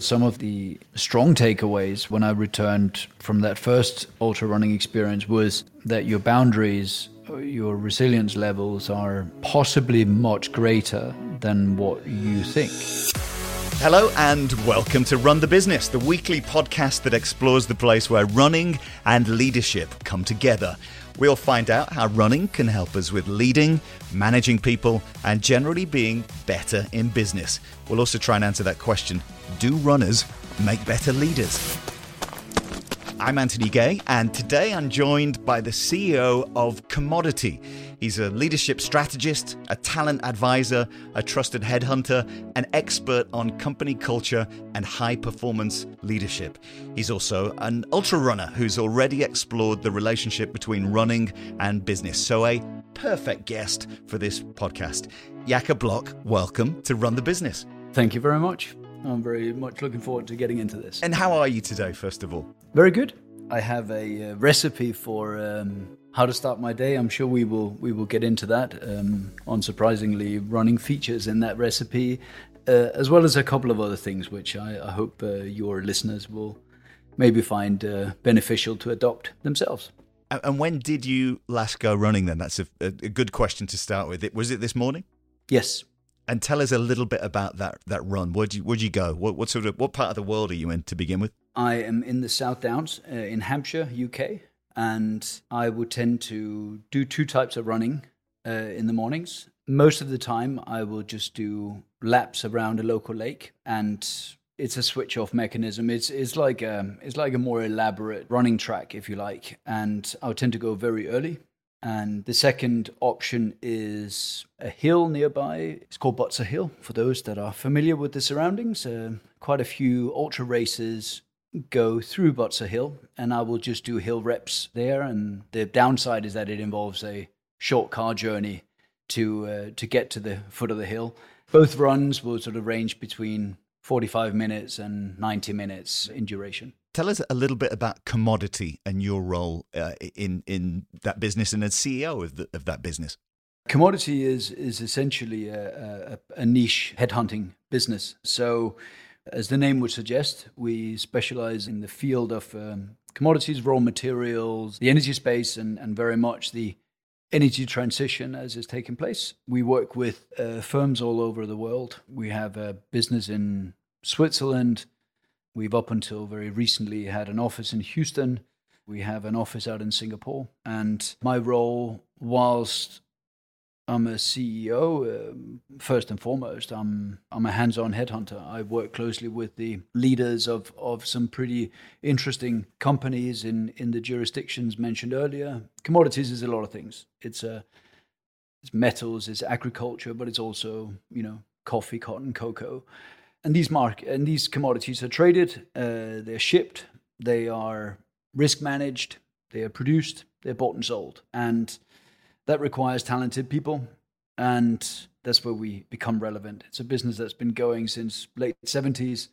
Some of the strong takeaways when I returned from that first ultra running experience was that your boundaries, your resilience levels are possibly much greater than what you think. Hello and welcome to Run the Business, the weekly podcast that explores the place where running and leadership come together. We'll find out how running can help us with leading, managing people, and generally being better in business. We'll also try and answer that question Do runners make better leaders? I'm Anthony Gay, and today I'm joined by the CEO of Commodity. He's a leadership strategist, a talent advisor, a trusted headhunter, an expert on company culture and high performance leadership. He's also an ultra runner who's already explored the relationship between running and business. So, a perfect guest for this podcast. Jakob Bloch, welcome to Run the Business. Thank you very much. I'm very much looking forward to getting into this. And how are you today, first of all? Very good. I have a uh, recipe for um, how to start my day. I'm sure we will we will get into that. Um, unsurprisingly, running features in that recipe, uh, as well as a couple of other things which I, I hope uh, your listeners will maybe find uh, beneficial to adopt themselves. And when did you last go running? Then that's a, a good question to start with. Was it this morning? Yes. And tell us a little bit about that that run. Where'd you where'd you go? What what sort of what part of the world are you in to begin with? I am in the South Downs uh, in Hampshire, UK, and I would tend to do two types of running uh, in the mornings. Most of the time, I will just do laps around a local lake, and it's a switch off mechanism. It's it's like a it's like a more elaborate running track, if you like, and I would tend to go very early. And the second option is a hill nearby. It's called Butser Hill. For those that are familiar with the surroundings, uh, quite a few ultra races go through Butser Hill, and I will just do hill reps there. And the downside is that it involves a short car journey to uh, to get to the foot of the hill. Both runs will sort of range between 45 minutes and 90 minutes in duration. Tell us a little bit about commodity and your role uh, in in that business and as CEO of, the, of that business. Commodity is is essentially a, a, a niche headhunting business. So as the name would suggest, we specialize in the field of um, commodities, raw materials, the energy space, and, and very much the energy transition as is taking place. We work with uh, firms all over the world. We have a business in Switzerland. We've up until very recently had an office in Houston. We have an office out in Singapore. And my role, whilst I'm a CEO. Um, first and foremost, I'm I'm a hands-on headhunter. I work closely with the leaders of of some pretty interesting companies in in the jurisdictions mentioned earlier. Commodities is a lot of things. It's a uh, it's metals, it's agriculture, but it's also you know coffee, cotton, cocoa, and these mark and these commodities are traded. Uh, they're shipped. They are risk managed. They are produced. They're bought and sold, and that requires talented people. And that's where we become relevant. It's a business that's been going since late 70s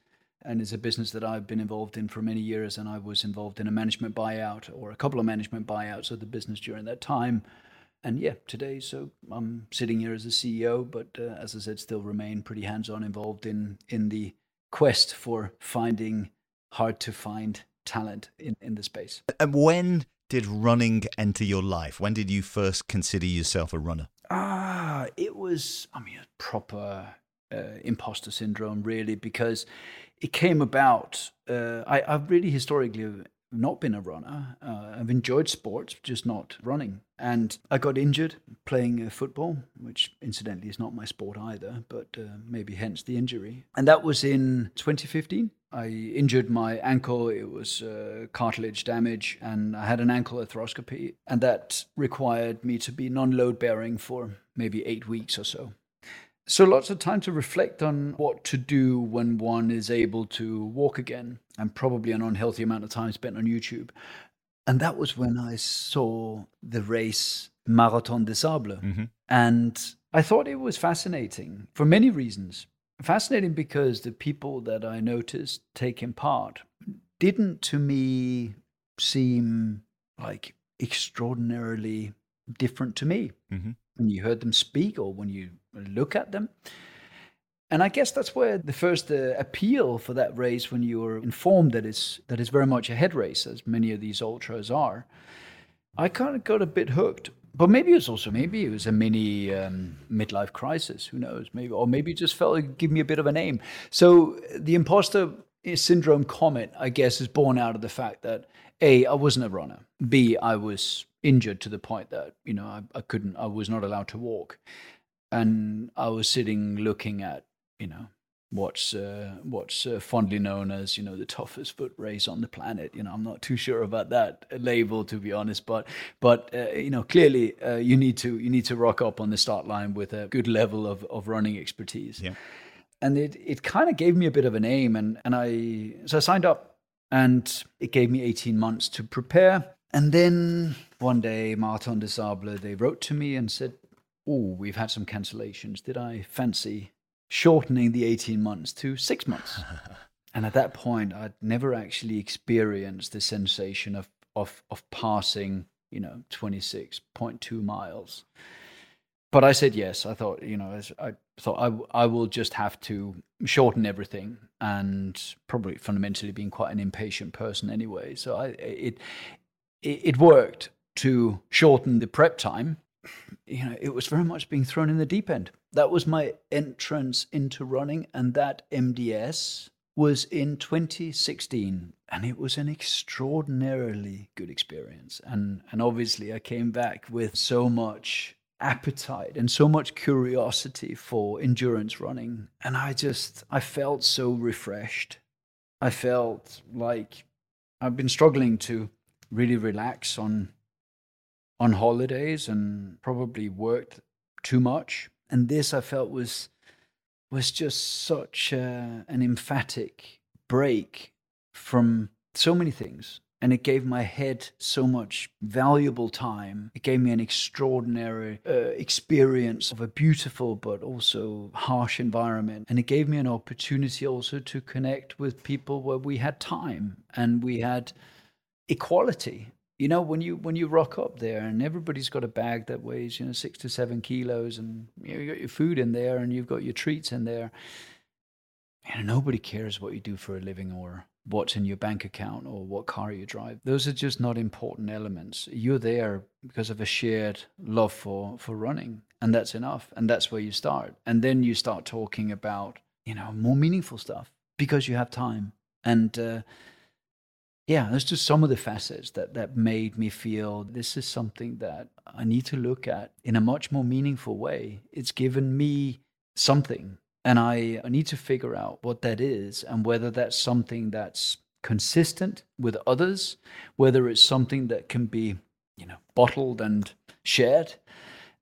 and it's a business that I've been involved in for many years. And I was involved in a management buyout or a couple of management buyouts of the business during that time. And yeah, today, so I'm sitting here as a CEO, but uh, as I said, still remain pretty hands-on involved in in the quest for finding hard to find talent in, in the space. And when did running enter your life? When did you first consider yourself a runner? Ah, it was, I mean, a proper uh, imposter syndrome, really, because it came about. Uh, I, I've really historically not been a runner. Uh, I've enjoyed sports, just not running. And I got injured playing uh, football, which incidentally is not my sport either, but uh, maybe hence the injury. And that was in 2015. I injured my ankle. It was uh, cartilage damage, and I had an ankle arthroscopy, and that required me to be non load bearing for maybe eight weeks or so. So, lots of time to reflect on what to do when one is able to walk again, and probably an unhealthy amount of time spent on YouTube. And that was when I saw the race Marathon des Sables. Mm-hmm. And I thought it was fascinating for many reasons. Fascinating because the people that I noticed taking part didn't, to me, seem like extraordinarily different to me. Mm-hmm. When you heard them speak or when you look at them. And I guess that's where the first uh, appeal for that race, when you were informed that it's that it's very much a head race, as many of these ultras are, I kind of got a bit hooked. But maybe it was also maybe it was a mini um, midlife crisis. Who knows? Maybe or maybe it just felt like give me a bit of a name. So the imposter syndrome comment, I guess, is born out of the fact that a I wasn't a runner. B I was injured to the point that you know I, I couldn't. I was not allowed to walk, and I was sitting looking at you know what's uh, what's uh, fondly known as you know the toughest foot race on the planet. You know, I'm not too sure about that label to be honest, but but uh, you know clearly uh, you need to you need to rock up on the start line with a good level of of running expertise. Yeah. And it it kind of gave me a bit of a name, and and I so I signed up, and it gave me 18 months to prepare. And then one day, Marathon des Sables, they wrote to me and said, "Oh, we've had some cancellations. Did I fancy shortening the 18 months to six months. and at that point, I'd never actually experienced the sensation of, of, of passing, you know, 26.2 miles. But I said yes. I thought, you know, I thought I, I will just have to shorten everything and probably fundamentally being quite an impatient person anyway. So I, it, it, worked to shorten the prep time. You know, it was very much being thrown in the deep end that was my entrance into running, and that MDS was in 2016 and it was an extraordinarily good experience and and obviously I came back with so much appetite and so much curiosity for endurance running. And I just I felt so refreshed. I felt like I've been struggling to really relax on on holidays and probably worked too much. And this I felt was was just such a, an emphatic break from so many things and it gave my head so much valuable time. It gave me an extraordinary uh, experience of a beautiful but also harsh environment. And it gave me an opportunity also to connect with people where we had time and we had equality you know when you when you rock up there and everybody's got a bag that weighs you know six to seven kilos and you, know, you got your food in there and you've got your treats in there and nobody cares what you do for a living or what's in your bank account or what car you drive. Those are just not important elements. You're there because of a shared love for for running and that's enough and that's where you start. And then you start talking about you know more meaningful stuff because you have time. And uh, yeah, that's just some of the facets that, that made me feel this is something that I need to look at in a much more meaningful way. It's given me something, and I, need to figure out what that is and whether that's something that's consistent with others, whether it's something that can be, you know, bottled and shared,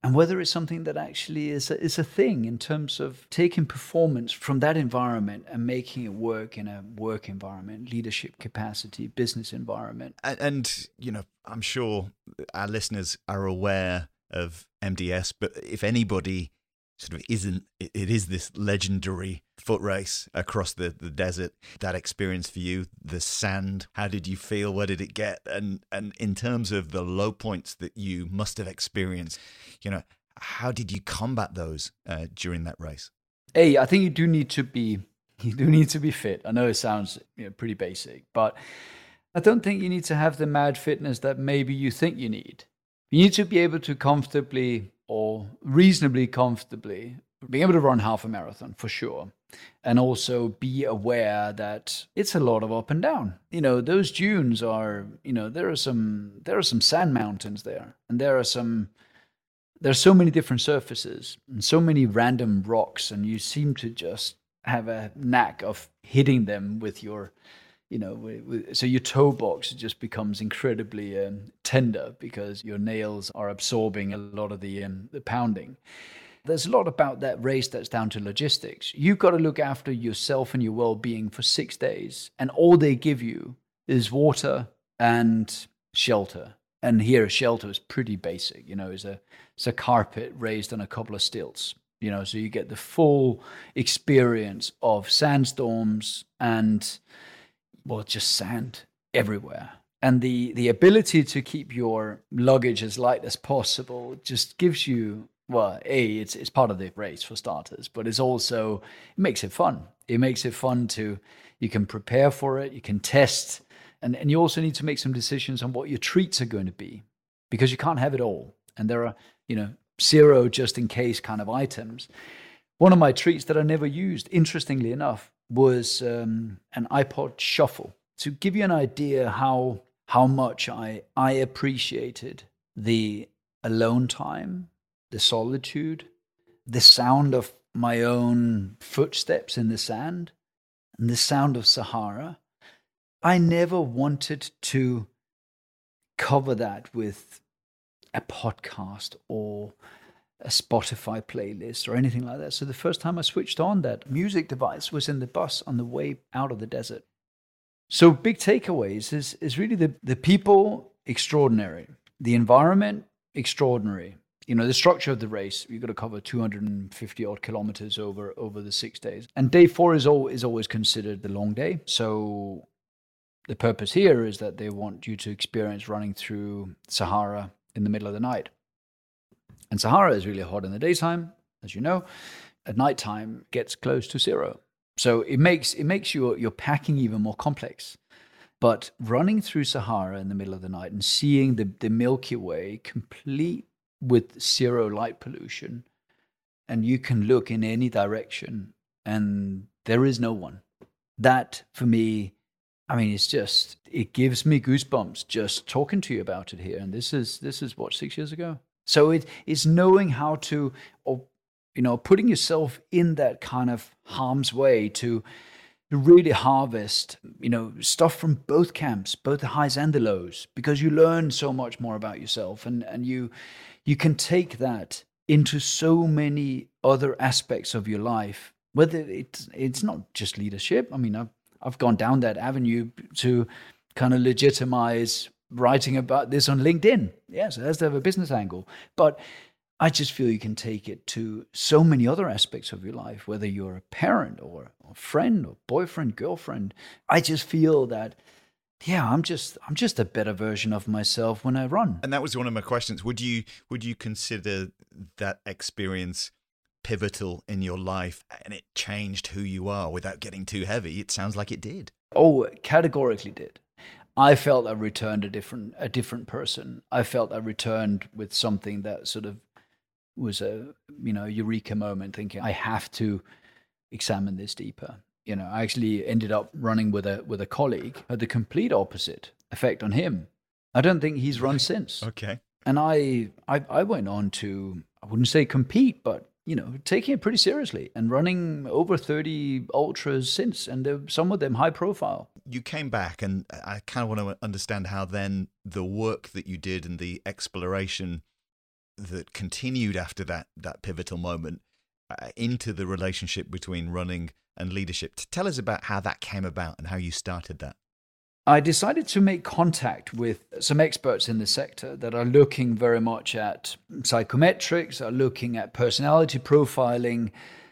and whether it's something that actually is a, is a thing in terms of taking performance from that environment and making it work in a work environment, leadership capacity, business environment. And, and you know, I'm sure our listeners are aware of MDS, but if anybody sort of isn't it is this legendary foot race across the, the desert that experience for you the sand how did you feel where did it get? And and in terms of the low points that you must have experienced you know how did you combat those uh, during that race? Hey i think you do need to be you do need to be fit. I know it sounds you know, pretty basic but i don't think you need to have the mad fitness that maybe you think you need. You need to be able to comfortably or reasonably comfortably being able to run half a marathon for sure and also be aware that it's a lot of up and down. You know those dunes are you know there are some there are some sand mountains there and there are some there's so many different surfaces and so many random rocks and you seem to just have a knack of hitting them with your you know, so your toe box just becomes incredibly um, tender because your nails are absorbing a lot of the um, the pounding. There's a lot about that race that's down to logistics. You've got to look after yourself and your well-being for six days, and all they give you is water and shelter. And here, shelter is pretty basic. You know, it's a it's a carpet raised on a couple of stilts. You know, so you get the full experience of sandstorms and well, just sand everywhere. And the, the ability to keep your luggage as light as possible just gives you well, a it's it's part of the race for starters, but it's also it makes it fun. It makes it fun to you can prepare for it, you can test, and and you also need to make some decisions on what your treats are going to be, because you can't have it all, and there are you know zero just in case kind of items. One of my treats that I never used, interestingly enough, was um, an iPod Shuffle. To give you an idea how how much I I appreciated the alone time the solitude, the sound of my own footsteps in the sand, and the sound of Sahara. I never wanted to cover that with a podcast or a Spotify playlist or anything like that. So the first time I switched on that music device was in the bus on the way out of the desert. So big takeaways is, is really the, the people extraordinary, the environment extraordinary, you know the structure of the race you've got to cover 250 odd kilometers over over the six days and day four is, all, is always considered the long day so the purpose here is that they want you to experience running through sahara in the middle of the night and sahara is really hot in the daytime as you know. At nighttime gets close to zero. So it makes it makes your your packing even more complex. But running through Sahara in the middle of the night and seeing the, the Milky Way complete with zero light pollution and you can look in any direction and there is no one. That for me i mean it's just it gives me goosebumps just talking to you about it here. And this is this is what 6 years ago so it is knowing how to or you know putting yourself in that kind of harm's way to really harvest you know stuff from both camps both the highs and the lows because you learn so much more about yourself and and you you can take that into so many other aspects of your life. Whether it's it's not just leadership. I mean i've, I've gone down that avenue to kind of legitimize writing about this on linkedin yes it has to have a business angle but i just feel you can take it to so many other aspects of your life whether you're a parent or a friend or boyfriend girlfriend i just feel that yeah, I'm just I'm just a better version of myself when I run. And that was one of my questions. Would you would you consider that experience pivotal in your life and it changed who you are without getting too heavy? It sounds like it did. Oh, categorically did. I felt I returned a different a different person. I felt I returned with something that sort of was a you know eureka moment thinking I have to examine this deeper you know, I actually ended up running with a with a colleague had the complete opposite effect on him. I don't think he's run since. Okay. And I, I I went on to I wouldn't say compete, but you know, taking it pretty seriously and running over 30 ultras since, and some of them high profile. You came back, and I kind of want to understand how then the work that you did and the exploration that continued after that that pivotal moment uh, into the relationship between running and leadership. Tell us about how that came about and how you started that. I decided to make contact with some experts in the sector that are looking very much at psychometrics, are looking at personality profiling.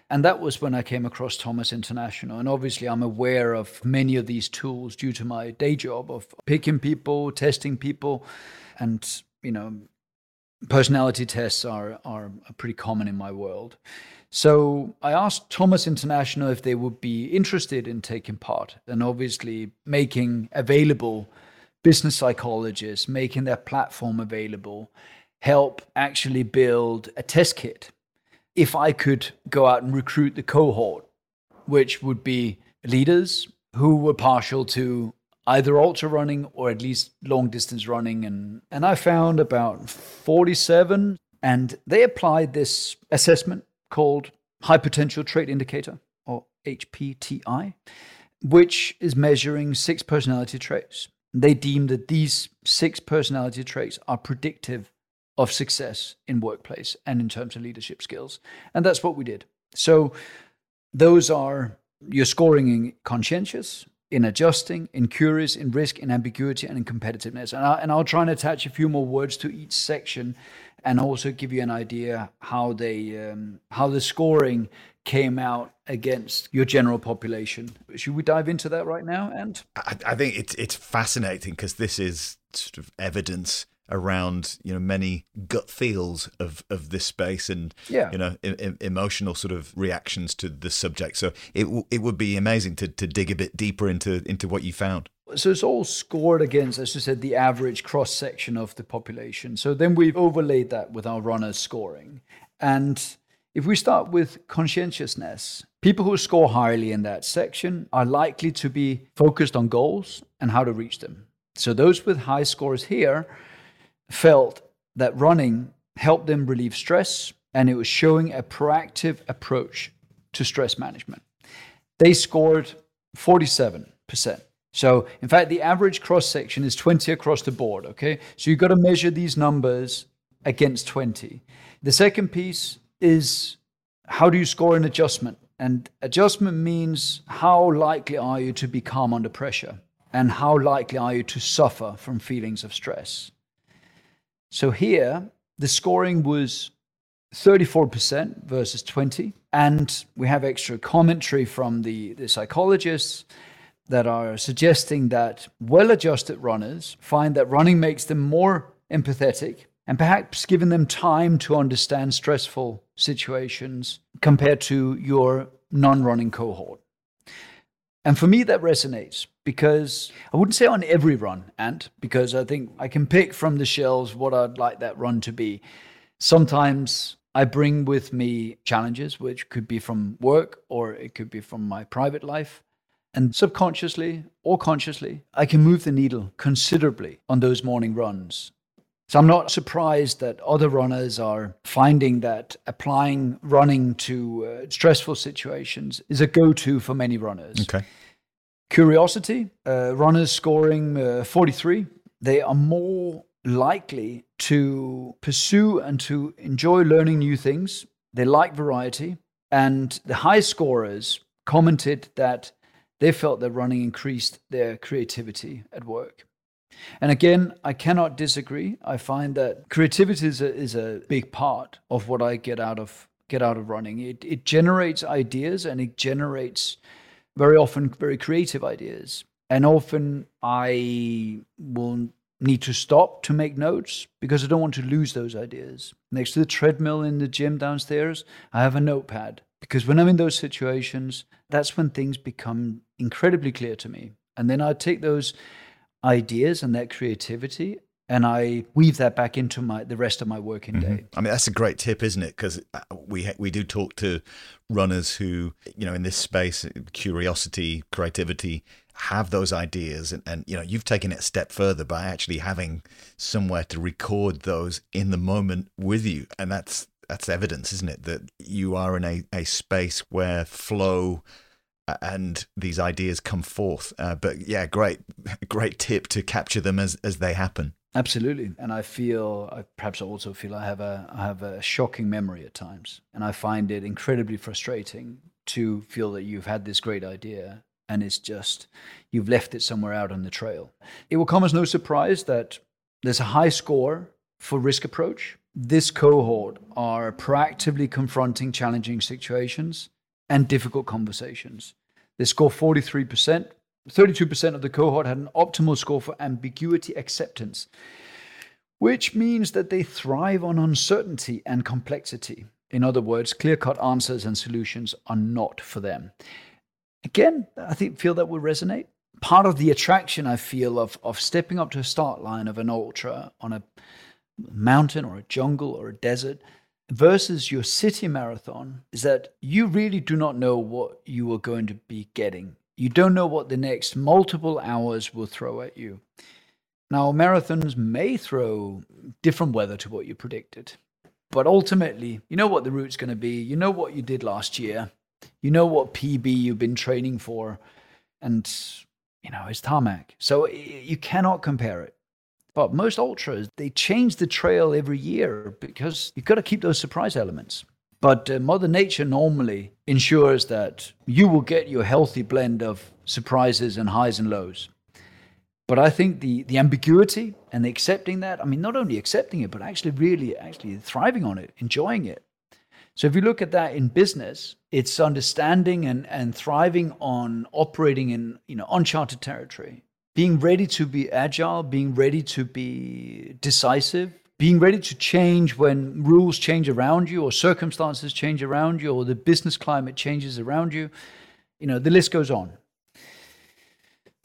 And that was when I came across Thomas International. And obviously, I'm aware of many of these tools due to my day job of picking people, testing people. And, you know, personality tests are, are pretty common in my world. So I asked Thomas International if they would be interested in taking part and obviously making available business psychologists, making their platform available, help actually build a test kit. If I could go out and recruit the cohort, which would be leaders who were partial to either ultra running or at least long distance running and and I found about 47 and they applied this assessment called High Potential Trait Indicator, or HPTI, which is measuring six personality traits. They deem that these six personality traits are predictive of success in workplace and in terms of leadership skills. And that's what we did. So those are your scoring in conscientious, in adjusting, in curious, in risk, in ambiguity, and in competitiveness. And, I, and I'll try and attach a few more words to each section and also give you an idea how they um, how the scoring came out against your general population. Should we dive into that right now? And I, I think it's it's fascinating because this is sort of evidence around you know many gut feels of of this space and Yeah. you know emotional sort of reactions to the subject. So it w- it would be amazing to to dig a bit deeper into into what you found. So it's all scored against, as you said, the average cross section of the population. So then we've overlaid that with our runners scoring. And if we start with conscientiousness, people who score highly in that section are likely to be focused on goals and how to reach them. So those with high scores here felt that running helped them relieve stress and it was showing a proactive approach to stress management. They scored 47%. So, in fact, the average cross section is 20 across the board, okay? So, you've got to measure these numbers against 20. The second piece is how do you score an adjustment? And adjustment means how likely are you to be calm under pressure? And how likely are you to suffer from feelings of stress? So here, the scoring was 34% versus 20. And we have extra commentary from the, the psychologists that are suggesting that well adjusted runners find that running makes them more empathetic and perhaps giving them time to understand stressful situations compared to your non running cohort. And for me, that resonates because I wouldn't say on every run, and because I think I can pick from the shelves what I'd like that run to be. Sometimes I bring with me challenges, which could be from work or it could be from my private life. And subconsciously or consciously, I can move the needle considerably on those morning runs. So I'm not surprised that other runners are finding that applying running to uh, stressful situations is a go to for many runners. Okay. Curiosity, uh, runners scoring uh, 43, they are more likely to pursue and to enjoy learning new things. They like variety. And the high scorers commented that they felt that running increased their creativity at work. And again, I cannot disagree. I find that creativity is a, is a big part of what I get out of get out of running. It it generates ideas and it generates very often very creative ideas. And often I will need to stop to make notes because I don't want to lose those ideas. Next to the treadmill in the gym downstairs, I have a notepad because when I'm in those situations, that's when things become incredibly clear to me. And then I take those ideas and that creativity and I weave that back into my the rest of my working mm-hmm. day. I mean, that's a great tip, isn't it? Because uh, we we do talk to runners who, you know, in this space, curiosity, creativity, have those ideas, and, and you know, you've taken it a step further by actually having somewhere to record those in the moment with you, and that's that's evidence, isn't it, that you are in a, a space where flow and these ideas come forth. Uh, but yeah, great, great tip to capture them as as they happen. Absolutely, and I feel I perhaps also feel I have a I have a shocking memory at times, and I find it incredibly frustrating to feel that you've had this great idea and it's just you've left it somewhere out on the trail. It will come as no surprise that there's a high score for risk approach. This cohort are proactively confronting challenging situations and difficult conversations. They score 43%. 32% of the cohort had an optimal score for ambiguity acceptance, which means that they thrive on uncertainty and complexity. In other words, clear cut answers and solutions are not for them. Again, I think feel that will resonate. Part of the attraction I feel of, of stepping up to a start line of an ultra on a mountain or a jungle or a desert versus your city marathon is that you really do not know what you are going to be getting. You don't know what the next multiple hours will throw at you. Now, marathons may throw different weather to what you predicted, but ultimately, you know what the route's going to be. You know what you did last year. You know what PB you've been training for, and you know it's tarmac. So you cannot compare it. But most ultras, they change the trail every year because you've got to keep those surprise elements. But uh, Mother Nature normally ensures that you will get your healthy blend of surprises and highs and lows. But I think the, the ambiguity and the accepting that, I mean, not only accepting it, but actually really actually thriving on it, enjoying it. So if you look at that in business, it's understanding and, and thriving on operating in you know uncharted territory being ready to be agile, being ready to be decisive, being ready to change when rules change around you or circumstances change around you or the business climate changes around you. You know, the list goes on.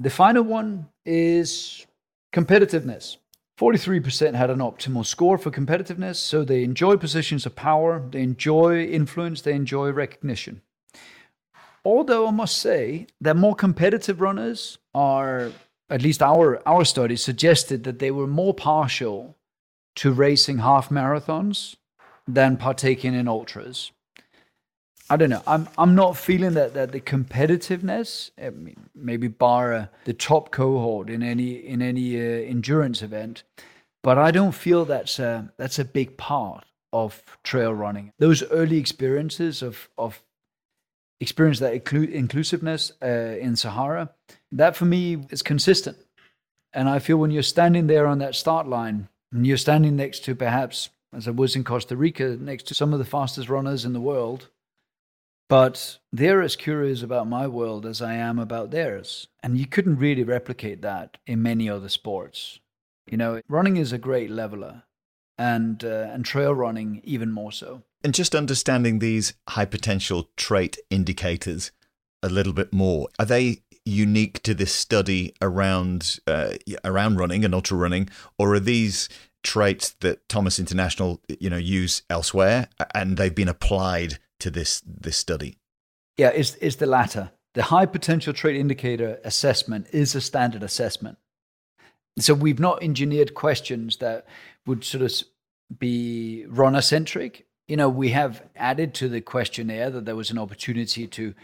The final one is competitiveness. 43% had an optimal score for competitiveness, so they enjoy positions of power, they enjoy influence, they enjoy recognition. Although I must say that more competitive runners are, at least our, our study suggested that they were more partial to racing half marathons than partaking in ultras. I don't know. I'm I'm not feeling that that the competitiveness, I mean, maybe bar uh, the top cohort in any in any uh, endurance event, but I don't feel that's a, that's a big part of trail running. Those early experiences of of experience that inclu- inclusiveness uh, in Sahara, that for me is consistent. And I feel when you're standing there on that start line, and you're standing next to perhaps, as I was in Costa Rica, next to some of the fastest runners in the world but they're as curious about my world as I am about theirs. And you couldn't really replicate that in many other sports. You know, running is a great leveler, and, uh, and trail running even more so. And just understanding these high potential trait indicators a little bit more, are they unique to this study around uh, around running and ultra running, or are these traits that Thomas International you know use elsewhere and they've been applied to this this study? Yeah, it's, it's the latter. The high potential trait indicator assessment is a standard assessment. So we've not engineered questions that would sort of be runner centric. You know, we have added to the questionnaire that there was an opportunity to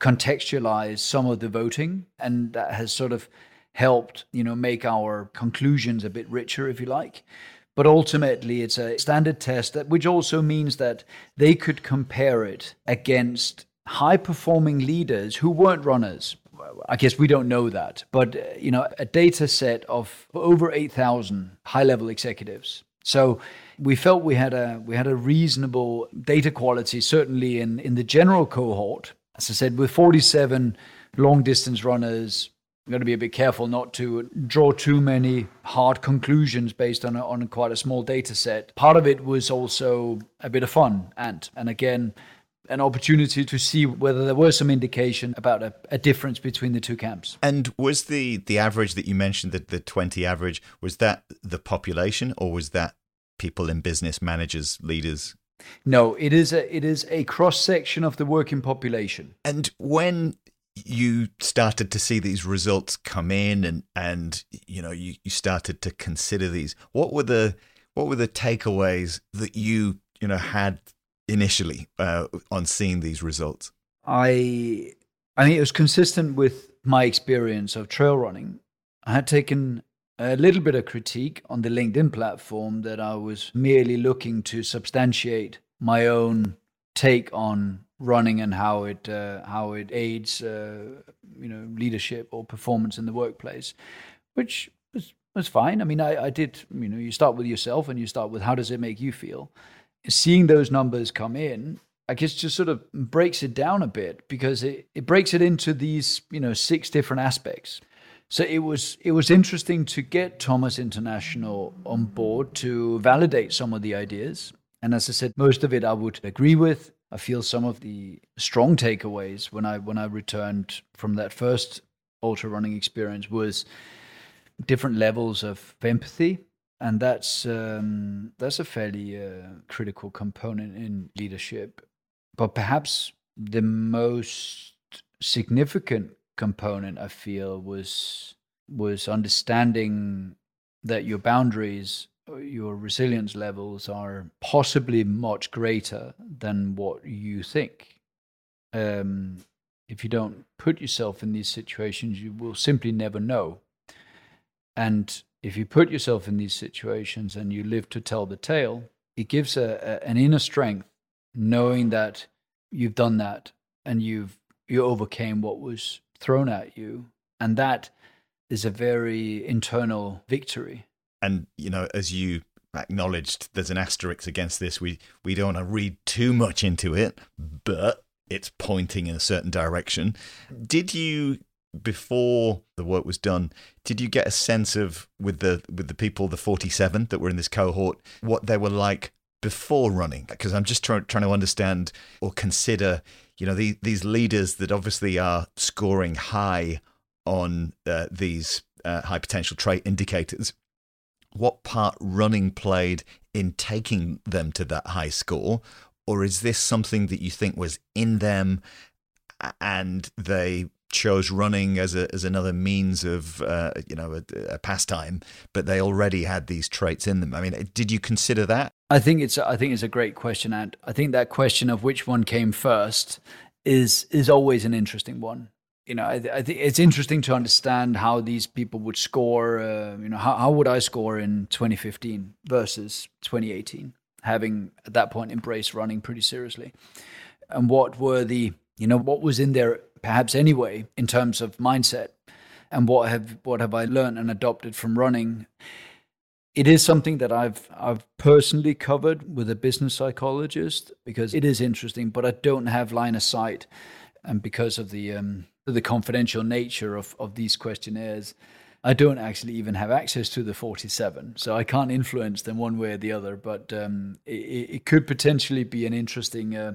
contextualize some of the voting, and that has sort of helped, you know, make our conclusions a bit richer, if you like. But ultimately, it's a standard test, that, which also means that they could compare it against high performing leaders who weren't runners. I guess we don't know that, but uh, you know, a data set of over 8,000 high level executives. So we felt we had a we had a reasonable data quality, certainly in in the general cohort. As I said, with 47 long distance runners, I'm going to be a bit careful not to draw too many hard conclusions based on a, on quite a small data set. Part of it was also a bit of fun, and and again, an opportunity to see whether there was some indication about a, a, difference between the two camps. And was the the average that you mentioned, that the twenty average, was that the population, or was that people in business, managers, leaders? No, it is a it is a cross section of the working population. And when you started to see these results come in and and you know you, you started to consider these what were the what were the takeaways that you you know had initially uh, on seeing these results i i think it was consistent with my experience of trail running i had taken a little bit of critique on the linkedin platform that i was merely looking to substantiate my own take on running and how it uh, how it aids uh, you know leadership or performance in the workplace, which was was fine. I mean, I, I did you know you start with yourself and you start with how does it make you feel. Seeing those numbers come in, I guess just sort of breaks it down a bit because it, it breaks it into these you know six different aspects. So it was it was interesting to get Thomas International on board to validate some of the ideas. And as I said, most of it I would agree with. I feel some of the strong takeaways when I when I returned from that first ultra running experience was different levels of empathy, and that's um, that's a fairly uh, critical component in leadership. But perhaps the most significant component I feel was was understanding that your boundaries your resilience levels are possibly much greater than what you think. Um, if you don't put yourself in these situations, you will simply never know. And if you put yourself in these situations and you live to tell the tale, it gives a, a, an inner strength knowing that you've done that and you've you overcame what was thrown at you and that is a very internal victory and you know, as you acknowledged, there's an asterisk against this. We we don't want to read too much into it, but it's pointing in a certain direction. Did you before the work was done, did you get a sense of with the with the people, the 47 that were in this cohort, what they were like before running? Because I'm just trying trying to understand or consider, you know, the, these leaders that obviously are scoring high on uh, these uh, high potential trait indicators. What part running played in taking them to that high score? Or is this something that you think was in them and they chose running as a as another means of uh, you know a, a, pastime, but they already had these traits in them. I mean, did you consider that? I think it's I think it's a great question, and I think that question of which one came first is is always an interesting one. You know, I, I think it's interesting to understand how these people would score. Uh, you know, how, how would I score in 2015 versus 2018, having at that point embraced running pretty seriously, and what were the you know what was in there perhaps anyway in terms of mindset and what have what have I learned and adopted from running it is something that I've I've personally covered with a business psychologist because it is interesting but I don't have line of sight and because of the um, the confidential nature of of these questionnaires I don't actually even have access to the 47, so I can't influence them one way or the other. But um, it, it, could potentially be an interesting uh,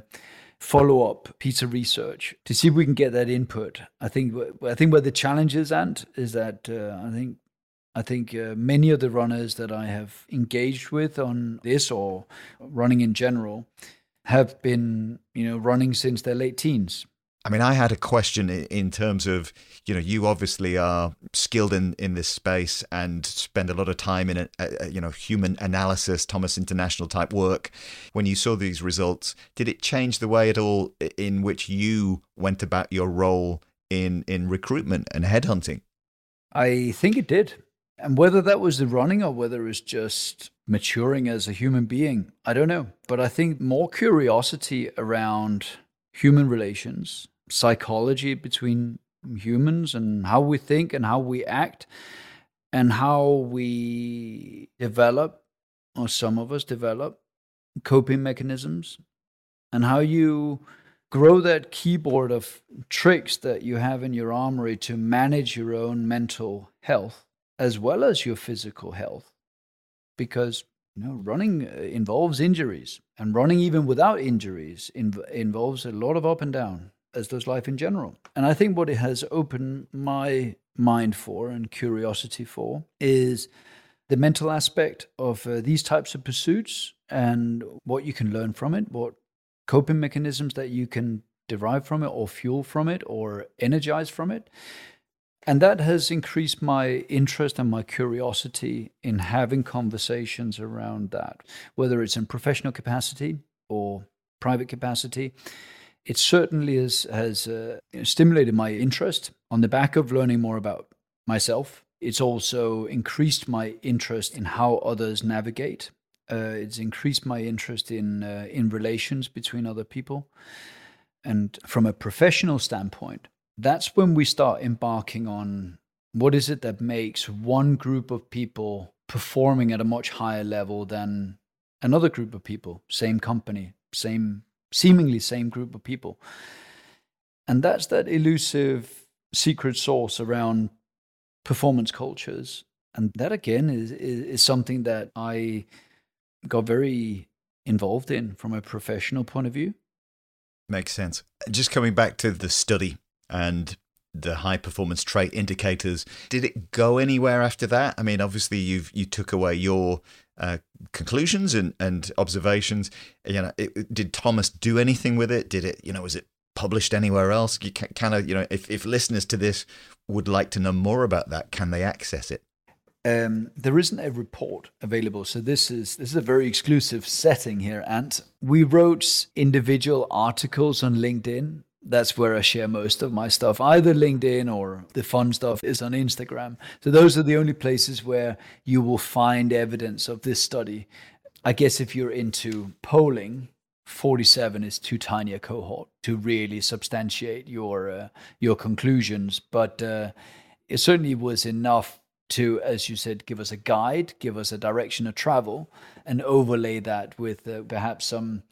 follow up piece of research to see if we can get that input. I think I think where the challenge is, Ant, is that uh, I think I think uh, many of the runners that I have engaged with on this or running in general have been you know running since their late teens. I mean, I had a question in terms of, you know, you obviously are skilled in, in this space and spend a lot of time in, a, a, you know, human analysis, Thomas International type work. When you saw these results, did it change the way at all in which you went about your role in, in recruitment and headhunting? I think it did. And whether that was the running or whether it was just maturing as a human being, I don't know. But I think more curiosity around human relations, psychology between humans, and how we think and how we act, and how we develop, or some of us develop, coping mechanisms, and how you grow that keyboard of tricks that you have in your armory to manage your own mental health as well as your physical health. Because you know, running uh, involves injuries, and running even without injuries inv- involves a lot of up and down, as does life in general. And I think what it has opened my mind for and curiosity for is the mental aspect of uh, these types of pursuits and what you can learn from it, what coping mechanisms that you can derive from it, or fuel from it, or energize from it. And that has increased my interest and my curiosity in having conversations around that, whether it's in professional capacity or private capacity. It certainly has, has uh, stimulated my interest on the back of learning more about myself. It's also increased my interest in how others navigate. Uh, it's increased my interest in uh, in relations between other people, and from a professional standpoint, that's when we start embarking on what is it that makes one group of people performing at a much higher level than another group of people, same company, same seemingly same group of people. And that's that elusive secret sauce around performance cultures. And that again is, is, is something that I got very involved in from a professional point of view. Makes sense. Just coming back to the study and the high performance trait indicators. Did it go anywhere after that? I mean, obviously you've you took away your uh, conclusions and, and observations. You know, it, did Thomas do anything with it? Did it? You know, was it published anywhere else? You kind of you know, if if listeners to this would like to know more about that, can they access it? Um, there isn't a report available, so this is this is a very exclusive setting here. And we wrote individual articles on LinkedIn that's where I share most of my stuff. Either LinkedIn or the fun stuff is on Instagram. So those are the only places where you will find evidence of this study. I guess if you're into polling, 47 is too tiny a cohort to really substantiate your uh, your conclusions, but uh, it certainly was enough to, as you said, give us a guide, give us a direction of travel, and overlay that with uh, perhaps some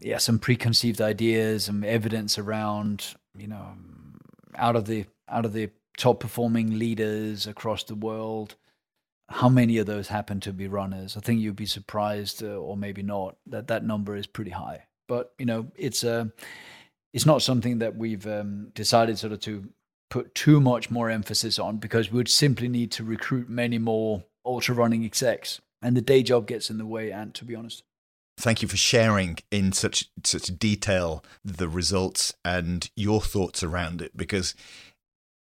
yeah some preconceived ideas and evidence around you know out of the out of the top performing leaders across the world, how many of those happen to be runners? I think you'd be surprised, uh, or maybe not, that that number is pretty high. But you know, it's a, uh, it's not something that we've um, decided sort of to put too much more emphasis on because we would simply need to recruit many more ultra running execs, and the day job gets in the way. And to be honest, thank you for sharing in such such detail the results and your thoughts around it because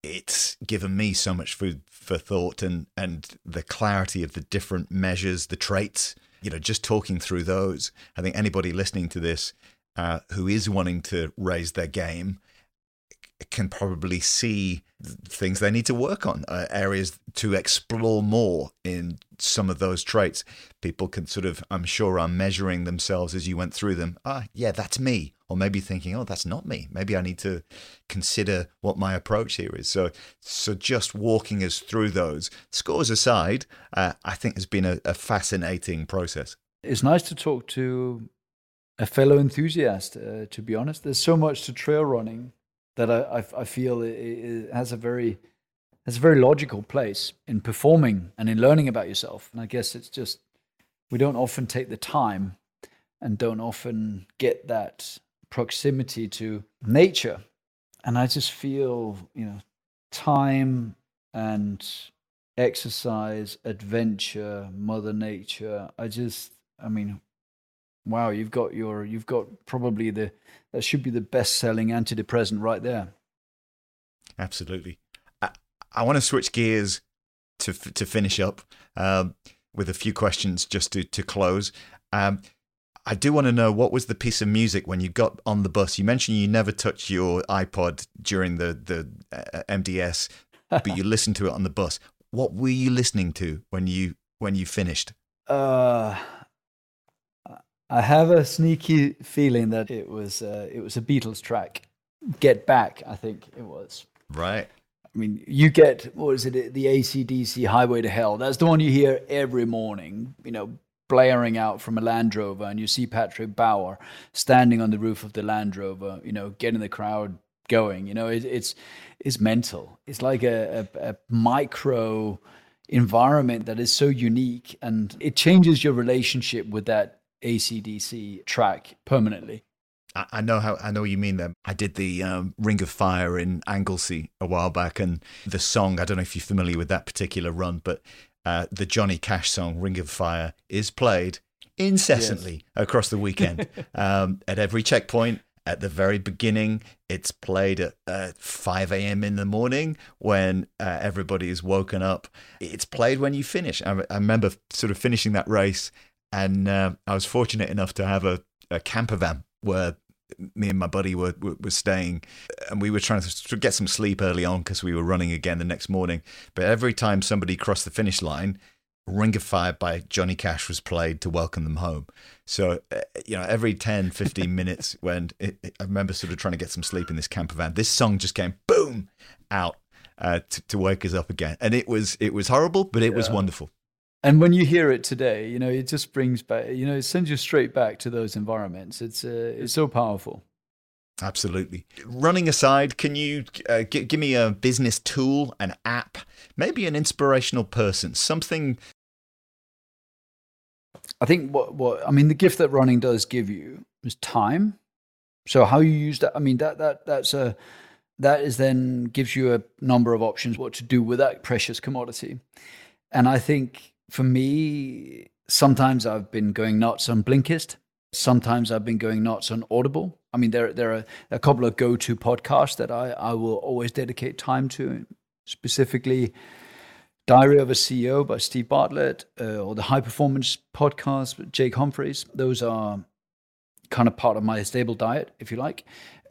it's given me so much food for thought and and the clarity of the different measures the traits you know just talking through those. I think anybody listening to this uh, who is wanting to raise their game can probably see things they need to work on, uh, areas to explore more in some of those traits. People can sort of, I'm sure, are measuring themselves as you went through them. Ah, yeah, that's me. Or maybe thinking, oh, that's not me. Maybe I need to consider what my approach here is. So, so just walking us through those scores aside, uh, I think has been a, a fascinating process. It's nice to talk to a fellow enthusiast. Uh, to be honest, there's so much to trail running that I, I, feel it has a very has a very logical place in performing and in learning about yourself. And I guess it's just we don't often take the time and don't often get that proximity to nature. And I just feel, you know, time and exercise, adventure, mother nature. I just I mean, wow, you've got your you've got probably the that should be the best selling antidepressant right there. Absolutely. I, I want to switch gears to to finish up um, with a few questions just to to close. Um, I do want to know what was the piece of music when you got on the bus. You mentioned you never touched your iPod during the the uh, MDS, but you listened to it on the bus. What were you listening to when you when you finished? Uh, I have a sneaky feeling that it was uh, it was a Beatles track. Get Back, I think it was. Right. I mean, you get what is it? The ACDC Highway to Hell. That's the one you hear every morning. You know, blaring out from a Land Rover, and you see Patrick Bauer standing on the roof of the Land Rover. You know, getting the crowd going. You know, it, it's it's mental. It's like a, a, a micro environment that is so unique, and it changes your relationship with that ACDC track permanently. I know how I know what you mean. Them. I did the um, Ring of Fire in Anglesey a while back, and the song. I don't know if you're familiar with that particular run, but uh, the Johnny Cash song "Ring of Fire" is played incessantly yes. across the weekend um, at every checkpoint. At the very beginning, it's played at uh, 5 a.m. in the morning when uh, everybody is woken up. It's played when you finish. I, I remember sort of finishing that race and uh, I was fortunate enough to have a, a camper van where me and my buddy were, were, were staying, and we were trying to get some sleep early on because we were running again the next morning. But every time somebody crossed the finish line, Ring of Fire by Johnny Cash was played to welcome them home. So, uh, you know, every 10, 15 minutes, when it, it, I remember sort of trying to get some sleep in this camper van, this song just came boom out uh, to, to wake us up again. And it was it was horrible, but it yeah. was wonderful and when you hear it today, you know it just brings back, you know, it sends you straight back to those environments. It's uh, it's so powerful. Absolutely. Running aside, can you uh, g- give me a business tool, an app, maybe an inspirational person, something? I think what what I mean, the gift that running does give you is time. So how you use that, I mean that that that's a that is then gives you a number of options what to do with that precious commodity. And I think for me, sometimes I've been going nuts on Blinkist. Sometimes I've been going nuts on Audible. I mean, there, there are a couple of go to podcasts that I, I will always dedicate time to, specifically Diary of a CEO by Steve Bartlett uh, or the High Performance Podcast with Jake Humphreys. Those are kind of part of my stable diet, if you like.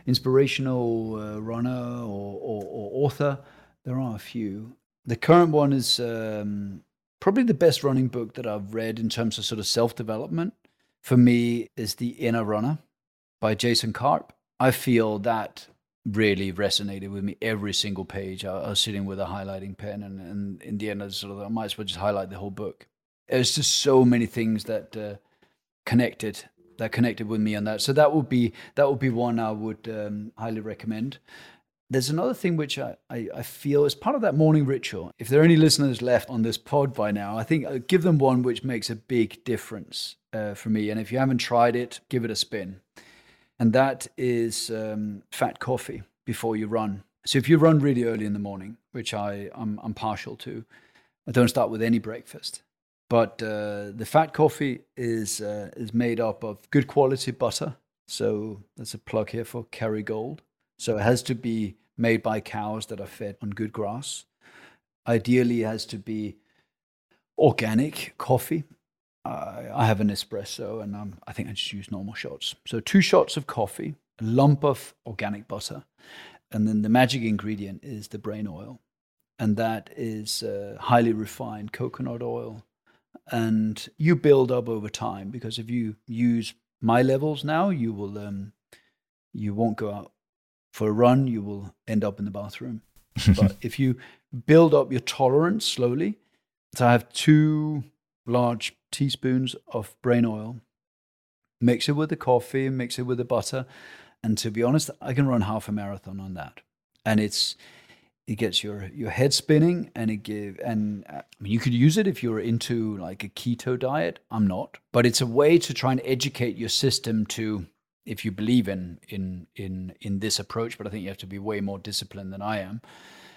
Inspirational uh, runner or, or, or, author, there are a few. The current one is um, probably the best running book that I've read in terms of sort of self development for me is The Inner Runner by Jason Karp. I feel that really resonated with me every single page. I, was sitting with a highlighting pen, and, and in the end, I sort of I might as well just highlight the whole book. There's just so many things that uh, connected that connected with me on that. So that would be that would be one I would um, highly recommend. There's another thing which I, I, I, feel is part of that morning ritual. If there are any listeners left on this pod by now, I think I'll give them one which makes a big difference uh, for me. And if you haven't tried it, give it a spin. And that is um, fat coffee before you run. So if you run really early in the morning, which I, I'm, I'm partial to, I don't start with any breakfast. But uh, the fat coffee is, uh, is made up of good quality butter. So that's a plug here for Kerrygold. So it has to be made by cows that are fed on good grass. Ideally, it has to be organic coffee. Uh, I have an espresso and um, I think I just use normal shots. So, two shots of coffee, a lump of organic butter, and then the magic ingredient is the brain oil. And that is uh, highly refined coconut oil. And you build up over time because if you use my levels now, you will um, you won't go out for a run, you will end up in the bathroom. but if you build up your tolerance slowly, so I have two large teaspoons of brain oil, mix it with the coffee, mix it with the butter, and to be honest, I can run half a marathon on that, and it's it gets your your head spinning, and it give and I mean you could use it if you're into like a keto diet. I'm not, but it's a way to try and educate your system to if you believe in in in in this approach, but I think you have to be way more disciplined than I am.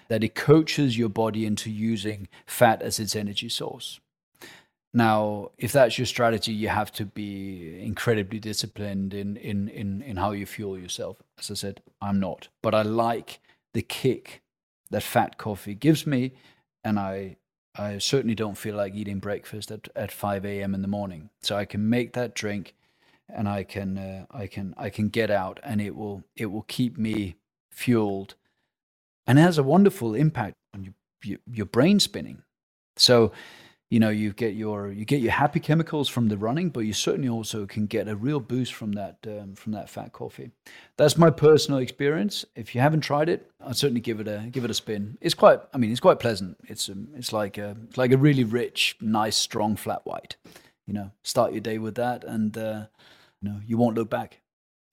That it coaches your body into using fat as its energy source. Now, if that's your strategy, you have to be incredibly disciplined in in in in how you fuel yourself. As I said, I'm not, but I like the kick that fat coffee gives me, and I I certainly don't feel like eating breakfast at, at 5 a.m. in the morning. So I can make that drink and I can uh, I can I can get out and it will it will keep me fueled. And it has a wonderful impact on your, your, your brain spinning. So you know you get your you get your happy chemicals from the running but you certainly also can get a real boost from that um, from that fat coffee. That's my personal experience. If you haven't tried it i'd certainly give it a give it a spin. It's quite i mean it's quite pleasant. It's um, it's like a it's like a really rich nice strong flat white. You know start your day with that and uh, you know, you won't look back.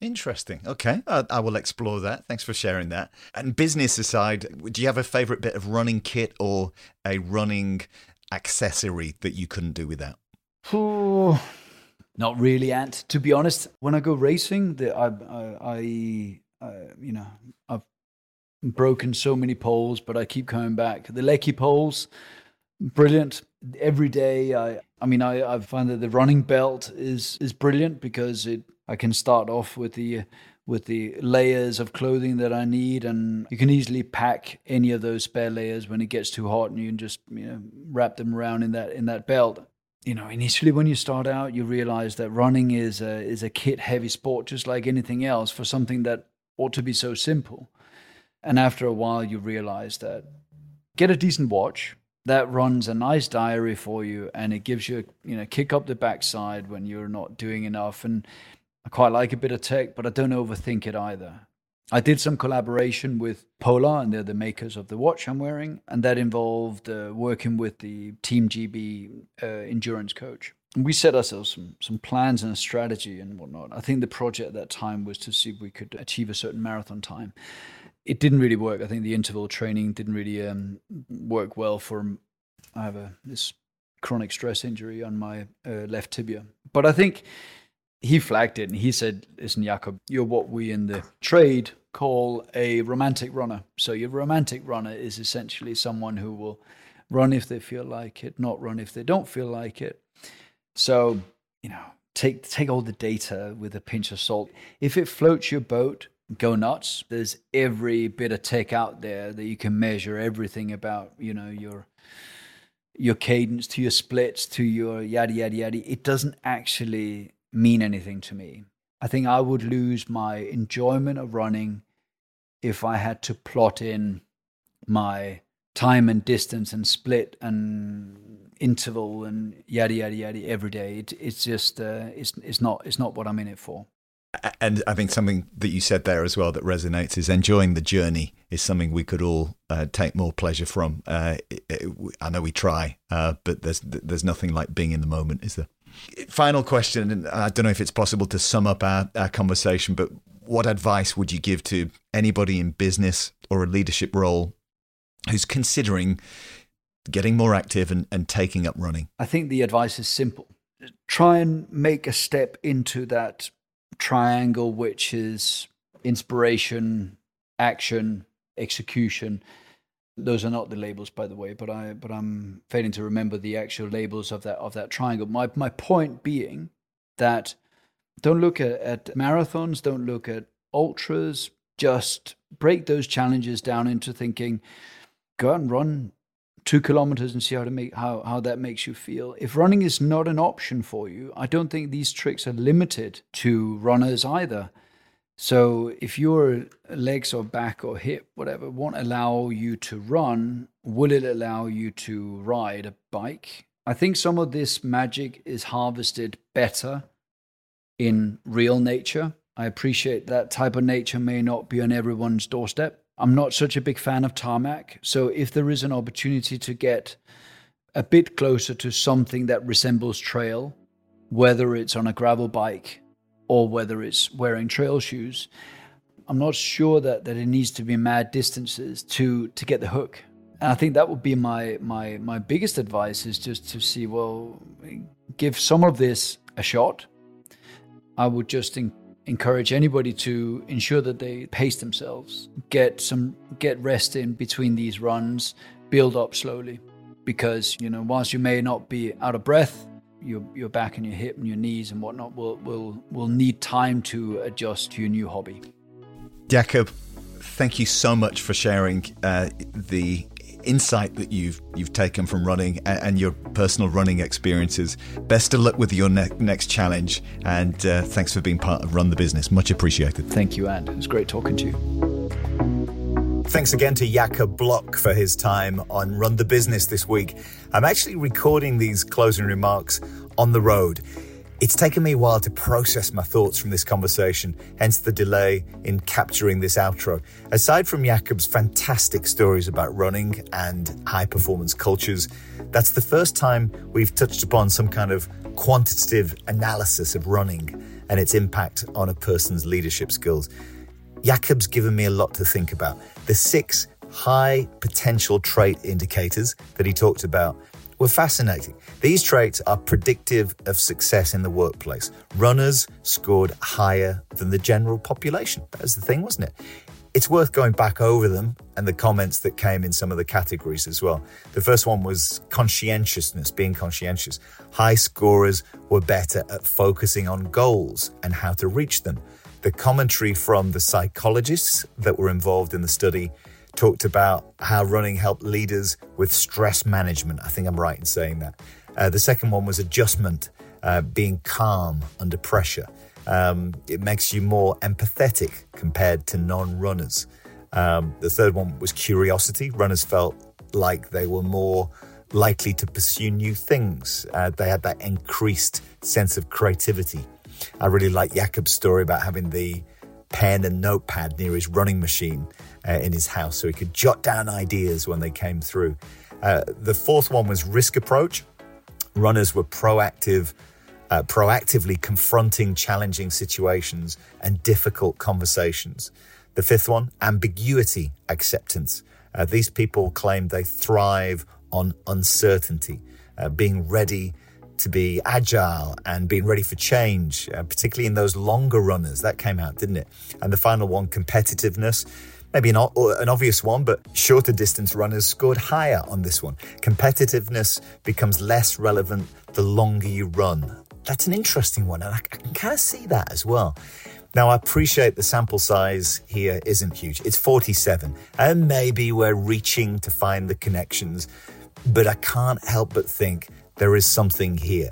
Interesting. Okay, I, I, will explore that. Thanks for sharing that. And business aside, do you have a favorite bit of running kit or a running accessory that you couldn't do without? Oh, not really, Ant. To be honest, when I go racing, the, I, I, I, you know, I've broken so many poles, but I keep coming back. The Leki poles, brilliant. Every day, I, I mean, I, I find that the running belt is is brilliant because it I can start off with the with the layers of clothing that I need, and you can easily pack any of those spare layers when it gets too hot, and you can just you know wrap them around in that in that belt. You know, initially when you start out, you realize that running is a is a kit heavy sport, just like anything else, for something that ought to be so simple. And after a while, you realize that get a decent watch, that runs a nice diary for you and it gives you you know kick up the backside when you're not doing enough. And i quite like a bit of tech but i don't overthink it either. I did some collaboration with polar and they're the makers of the watch i'm wearing and that involved uh, working with the team gb uh, endurance coach. We set ourselves some, some plans and a strategy and whatnot. I think the project at that time was to see if we could achieve a certain marathon time it didn't really work. I think the interval training didn't really um, work well for. him. I have a this chronic stress injury on my uh, left tibia, but I think he flagged it and he said, "Listen, Jakob, you're what we in the trade call a romantic runner. So your romantic runner is essentially someone who will run if they feel like it, not run if they don't feel like it. So you know." Take, take all the data with a pinch of salt. If it floats your boat, go nuts. There's every bit of tech out there that you can measure everything about, you know, your your cadence to your splits to your yada yada yada. It doesn't actually mean anything to me. I think I would lose my enjoyment of running if I had to plot in my time and distance and split and interval and yada yada yada every day. It, it's just uh, it's it's not it's not what I'm in it for and I think something that you said there as well that resonates is enjoying the journey is something we could all uh, take more pleasure from. Uh, it, it, I know we try, uh, but there's there's nothing like being in the moment, is there? Final question, and I don't know if it's possible to sum up our, our conversation, but what advice would you give to anybody in business or a leadership role who's considering getting more active and, and taking up running? I think the advice is simple. Try and make a step into that triangle, which is inspiration, action, execution. Those are not the labels, by the way, but I but I'm failing to remember the actual labels of that of that triangle. My my point being that don't look at, at marathons, don't look at ultras, just break those challenges down into thinking, go out and run two kilometers and see how to make how, how that makes you feel. If running is not an option for you, I don't think these tricks are limited to runners either. So if your legs or back or hip, whatever, won't allow you to run, will it allow you to ride a bike? I think some of this magic is harvested better in real nature. I appreciate that type of nature may not be on everyone's doorstep. I'm not such a big fan of tarmac. So if there is an opportunity to get a bit closer to something that resembles trail, whether it's on a gravel bike or whether it's wearing trail shoes, I'm not sure that, that it needs to be mad distances to to get the hook. And I think that would be my my my biggest advice is just to see well give some of this a shot. I would just encourage anybody to ensure that they pace themselves, get some get rest in between these runs, build up slowly, because you know whilst you may not be out of breath, your your back and your hip and your knees and whatnot will will will need time to adjust to your new hobby. Jakob, thank you so much for sharing uh, the insight that you've you've taken from running and, and your personal running experiences. Best of luck with your ne- next challenge, and uh, thanks for being part of Run the Business. Much appreciated. Thank you, and it was great talking to you. Thanks again to Jakob Bloch for his time on Run the Business this week. I'm actually recording these closing remarks on the road. It's taken me a while to process my thoughts from this conversation, hence the delay in capturing this outro. Aside from Jakob's fantastic stories about running and high performance cultures, that's the first time we've touched upon some kind of quantitative analysis of running and its impact on a person's leadership skills. Jakob's given me a lot to think about. The six high potential trait indicators that he talked about were fascinating. These traits are predictive of success in the workplace. Runners scored higher than the general population. That was the thing, wasn't it? It's worth going back over them and the comments that came in some of the categories as well. The first one was conscientiousness, being conscientious. High scorers were better at focusing on goals and how to reach them. The commentary from the psychologists that were involved in the study talked about how running helped leaders with stress management. I think I'm right in saying that. Uh, the second one was adjustment, uh, being calm under pressure. Um, it makes you more empathetic compared to non runners. Um, the third one was curiosity. Runners felt like they were more likely to pursue new things, uh, they had that increased sense of creativity. I really like Jakob's story about having the pen and notepad near his running machine uh, in his house so he could jot down ideas when they came through. Uh, the fourth one was risk approach. Runners were proactive, uh, proactively confronting challenging situations and difficult conversations. The fifth one, ambiguity acceptance. Uh, these people claim they thrive on uncertainty, uh, being ready to be agile and being ready for change, uh, particularly in those longer runners. That came out, didn't it? And the final one, competitiveness. Maybe not uh, an obvious one, but shorter distance runners scored higher on this one. Competitiveness becomes less relevant the longer you run. That's an interesting one, and I can kind of see that as well. Now, I appreciate the sample size here isn't huge. It's 47, and maybe we're reaching to find the connections, but I can't help but think there is something here.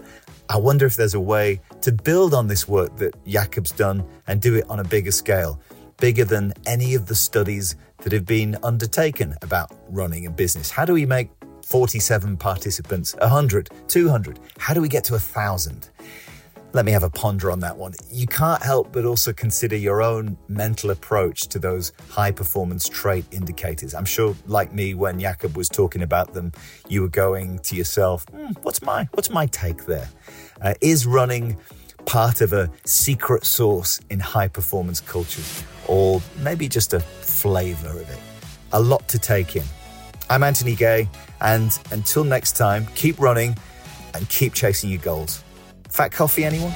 I wonder if there's a way to build on this work that Jakob's done and do it on a bigger scale, bigger than any of the studies that have been undertaken about running a business. How do we make 47 participants 100, 200? How do we get to 1,000? Let me have a ponder on that one. You can't help but also consider your own mental approach to those high performance trait indicators. I'm sure, like me, when Jakob was talking about them, you were going to yourself, hmm, "What's my what's my take there? Uh, is running part of a secret sauce in high performance cultures, or maybe just a flavor of it?" A lot to take in. I'm Anthony Gay, and until next time, keep running and keep chasing your goals. Fat coffee, anyone?